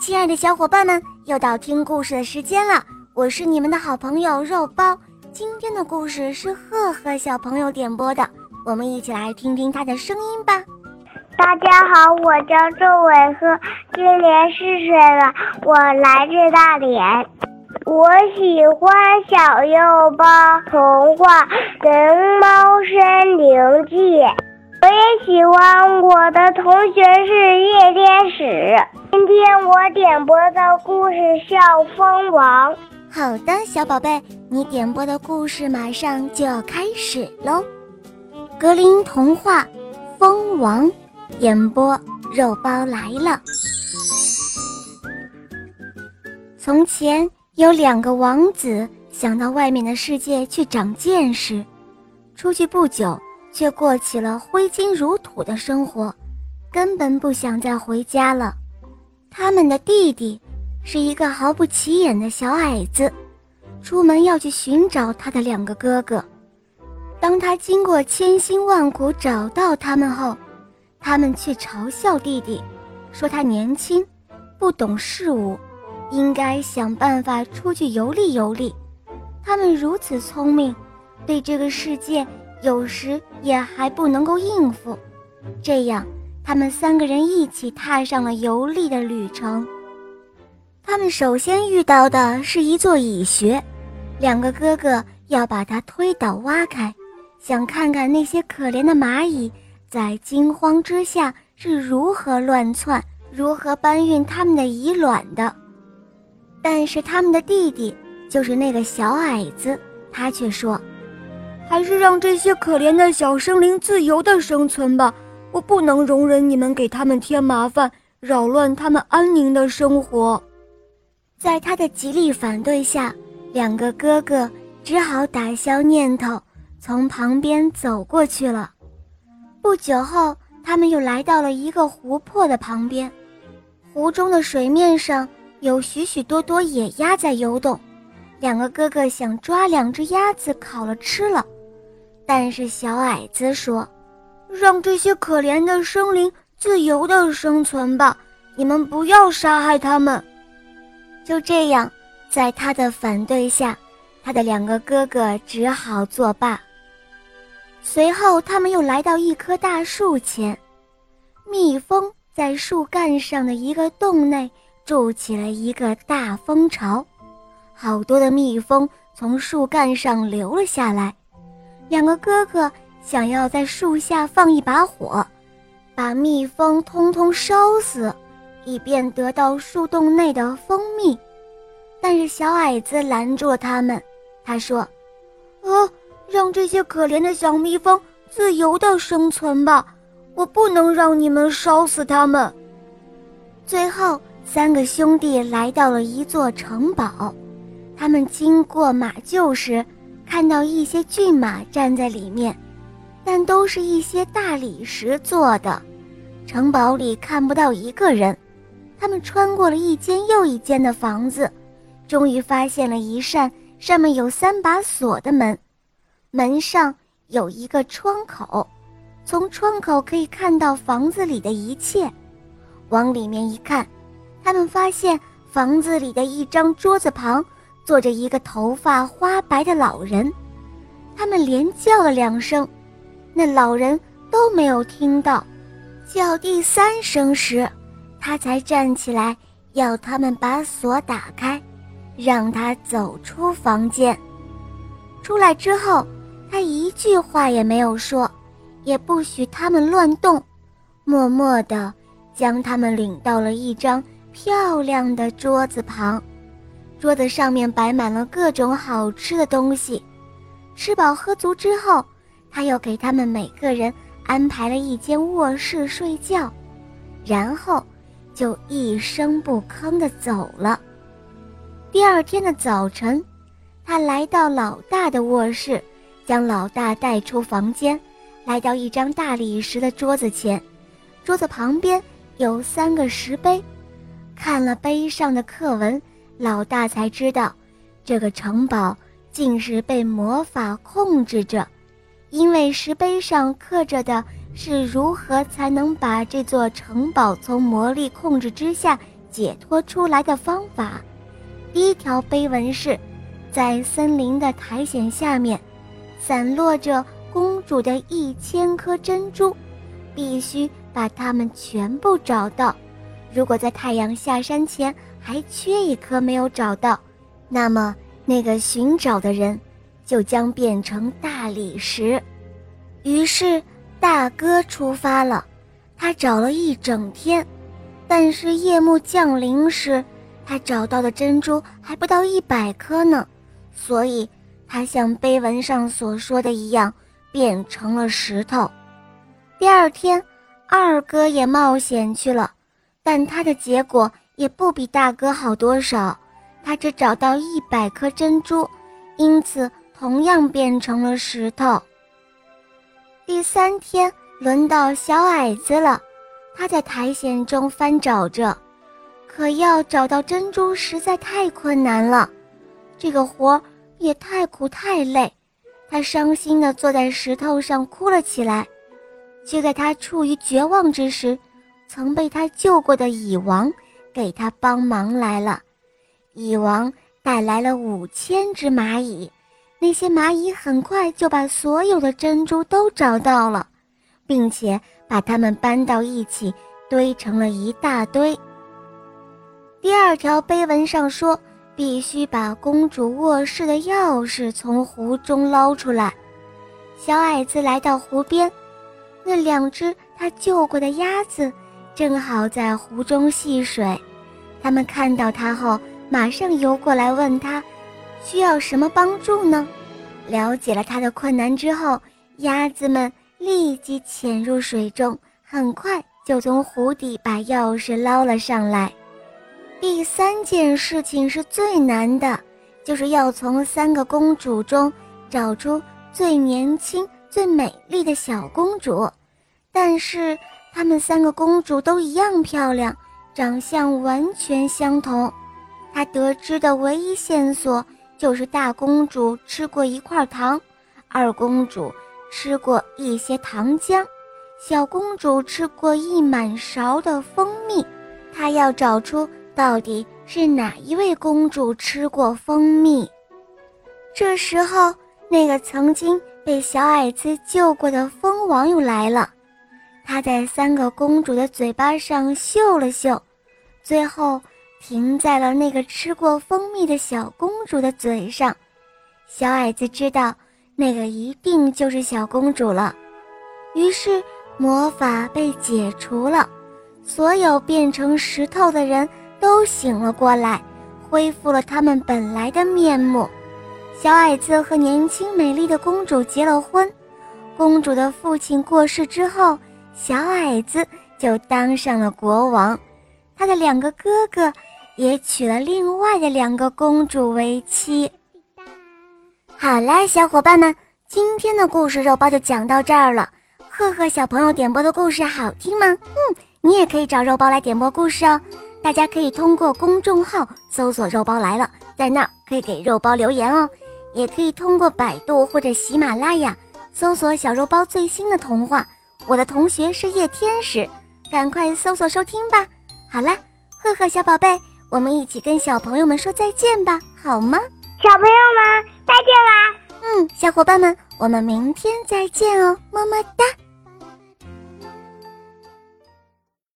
亲爱的小伙伴们，又到听故事的时间了。我是你们的好朋友肉包。今天的故事是赫赫小朋友点播的，我们一起来听听他的声音吧。大家好，我叫周伟赫，今年四岁了，我来自大连。我喜欢小肉包童话《人猫森林记》。我也喜欢我的同学是夜天使。今天我点播的故事叫《蜂王》。好的，小宝贝，你点播的故事马上就要开始喽。格林童话《蜂王》演播，肉包来了。从前有两个王子，想到外面的世界去长见识，出去不久。却过起了挥金如土的生活，根本不想再回家了。他们的弟弟是一个毫不起眼的小矮子，出门要去寻找他的两个哥哥。当他经过千辛万苦找到他们后，他们却嘲笑弟弟，说他年轻，不懂事物，应该想办法出去游历游历。他们如此聪明，对这个世界。有时也还不能够应付，这样，他们三个人一起踏上了游历的旅程。他们首先遇到的是一座蚁穴，两个哥哥要把它推倒挖开，想看看那些可怜的蚂蚁在惊慌之下是如何乱窜，如何搬运他们的蚁卵的。但是他们的弟弟，就是那个小矮子，他却说。还是让这些可怜的小生灵自由的生存吧，我不能容忍你们给他们添麻烦，扰乱他们安宁的生活。在他的极力反对下，两个哥哥只好打消念头，从旁边走过去了。不久后，他们又来到了一个湖泊的旁边，湖中的水面上有许许多多野鸭在游动，两个哥哥想抓两只鸭子烤了吃了。但是小矮子说：“让这些可怜的生灵自由的生存吧，你们不要杀害他们。”就这样，在他的反对下，他的两个哥哥只好作罢。随后，他们又来到一棵大树前，蜜蜂在树干上的一个洞内筑起了一个大蜂巢，好多的蜜蜂从树干上流了下来。两个哥哥想要在树下放一把火，把蜜蜂通通烧死，以便得到树洞内的蜂蜜。但是小矮子拦住了他们，他说：“呃，让这些可怜的小蜜蜂自由地生存吧，我不能让你们烧死它们。”最后，三个兄弟来到了一座城堡，他们经过马厩时。看到一些骏马站在里面，但都是一些大理石做的。城堡里看不到一个人。他们穿过了一间又一间的房子，终于发现了一扇上面有三把锁的门。门上有一个窗口，从窗口可以看到房子里的一切。往里面一看，他们发现房子里的一张桌子旁。坐着一个头发花白的老人，他们连叫了两声，那老人都没有听到。叫第三声时，他才站起来，要他们把锁打开，让他走出房间。出来之后，他一句话也没有说，也不许他们乱动，默默地将他们领到了一张漂亮的桌子旁。桌子上面摆满了各种好吃的东西，吃饱喝足之后，他又给他们每个人安排了一间卧室睡觉，然后就一声不吭地走了。第二天的早晨，他来到老大的卧室，将老大带出房间，来到一张大理石的桌子前，桌子旁边有三个石碑，看了碑上的刻文。老大才知道，这个城堡竟是被魔法控制着，因为石碑上刻着的是如何才能把这座城堡从魔力控制之下解脱出来的方法。第一条碑文是，在森林的苔藓下面，散落着公主的一千颗珍珠，必须把它们全部找到。如果在太阳下山前还缺一颗没有找到，那么那个寻找的人就将变成大理石。于是大哥出发了，他找了一整天，但是夜幕降临时。他找到的珍珠还不到一百颗呢，所以他像碑文上所说的一样，变成了石头。第二天，二哥也冒险去了，但他的结果也不比大哥好多少，他只找到一百颗珍珠，因此同样变成了石头。第三天，轮到小矮子了，他在苔藓中翻找着。可要找到珍珠实在太困难了，这个活也太苦太累。他伤心地坐在石头上哭了起来。就在他处于绝望之时，曾被他救过的蚁王给他帮忙来了。蚁王带来了五千只蚂蚁，那些蚂蚁很快就把所有的珍珠都找到了，并且把它们搬到一起，堆成了一大堆。第二条碑文上说，必须把公主卧室的钥匙从湖中捞出来。小矮子来到湖边，那两只他救过的鸭子正好在湖中戏水。他们看到他后，马上游过来问他，需要什么帮助呢？了解了他的困难之后，鸭子们立即潜入水中，很快就从湖底把钥匙捞了上来。第三件事情是最难的，就是要从三个公主中找出最年轻、最美丽的小公主。但是她们三个公主都一样漂亮，长相完全相同。他得知的唯一线索就是大公主吃过一块糖，二公主吃过一些糖浆，小公主吃过一满勺的蜂蜜。他要找出。到底是哪一位公主吃过蜂蜜？这时候，那个曾经被小矮子救过的蜂王又来了。他在三个公主的嘴巴上嗅了嗅，最后停在了那个吃过蜂蜜的小公主的嘴上。小矮子知道，那个一定就是小公主了。于是，魔法被解除了，所有变成石头的人。都醒了过来，恢复了他们本来的面目。小矮子和年轻美丽的公主结了婚。公主的父亲过世之后，小矮子就当上了国王。他的两个哥哥也娶了另外的两个公主为妻。好啦，小伙伴们，今天的故事肉包就讲到这儿了。赫赫小朋友点播的故事好听吗？嗯，你也可以找肉包来点播故事哦。大家可以通过公众号搜索“肉包来了”，在那儿可以给肉包留言哦。也可以通过百度或者喜马拉雅搜索“小肉包最新的童话”。我的同学是夜天使，赶快搜索收听吧。好了，赫赫小宝贝，我们一起跟小朋友们说再见吧，好吗？小朋友们再见啦！嗯，小伙伴们，我们明天再见哦，么么哒。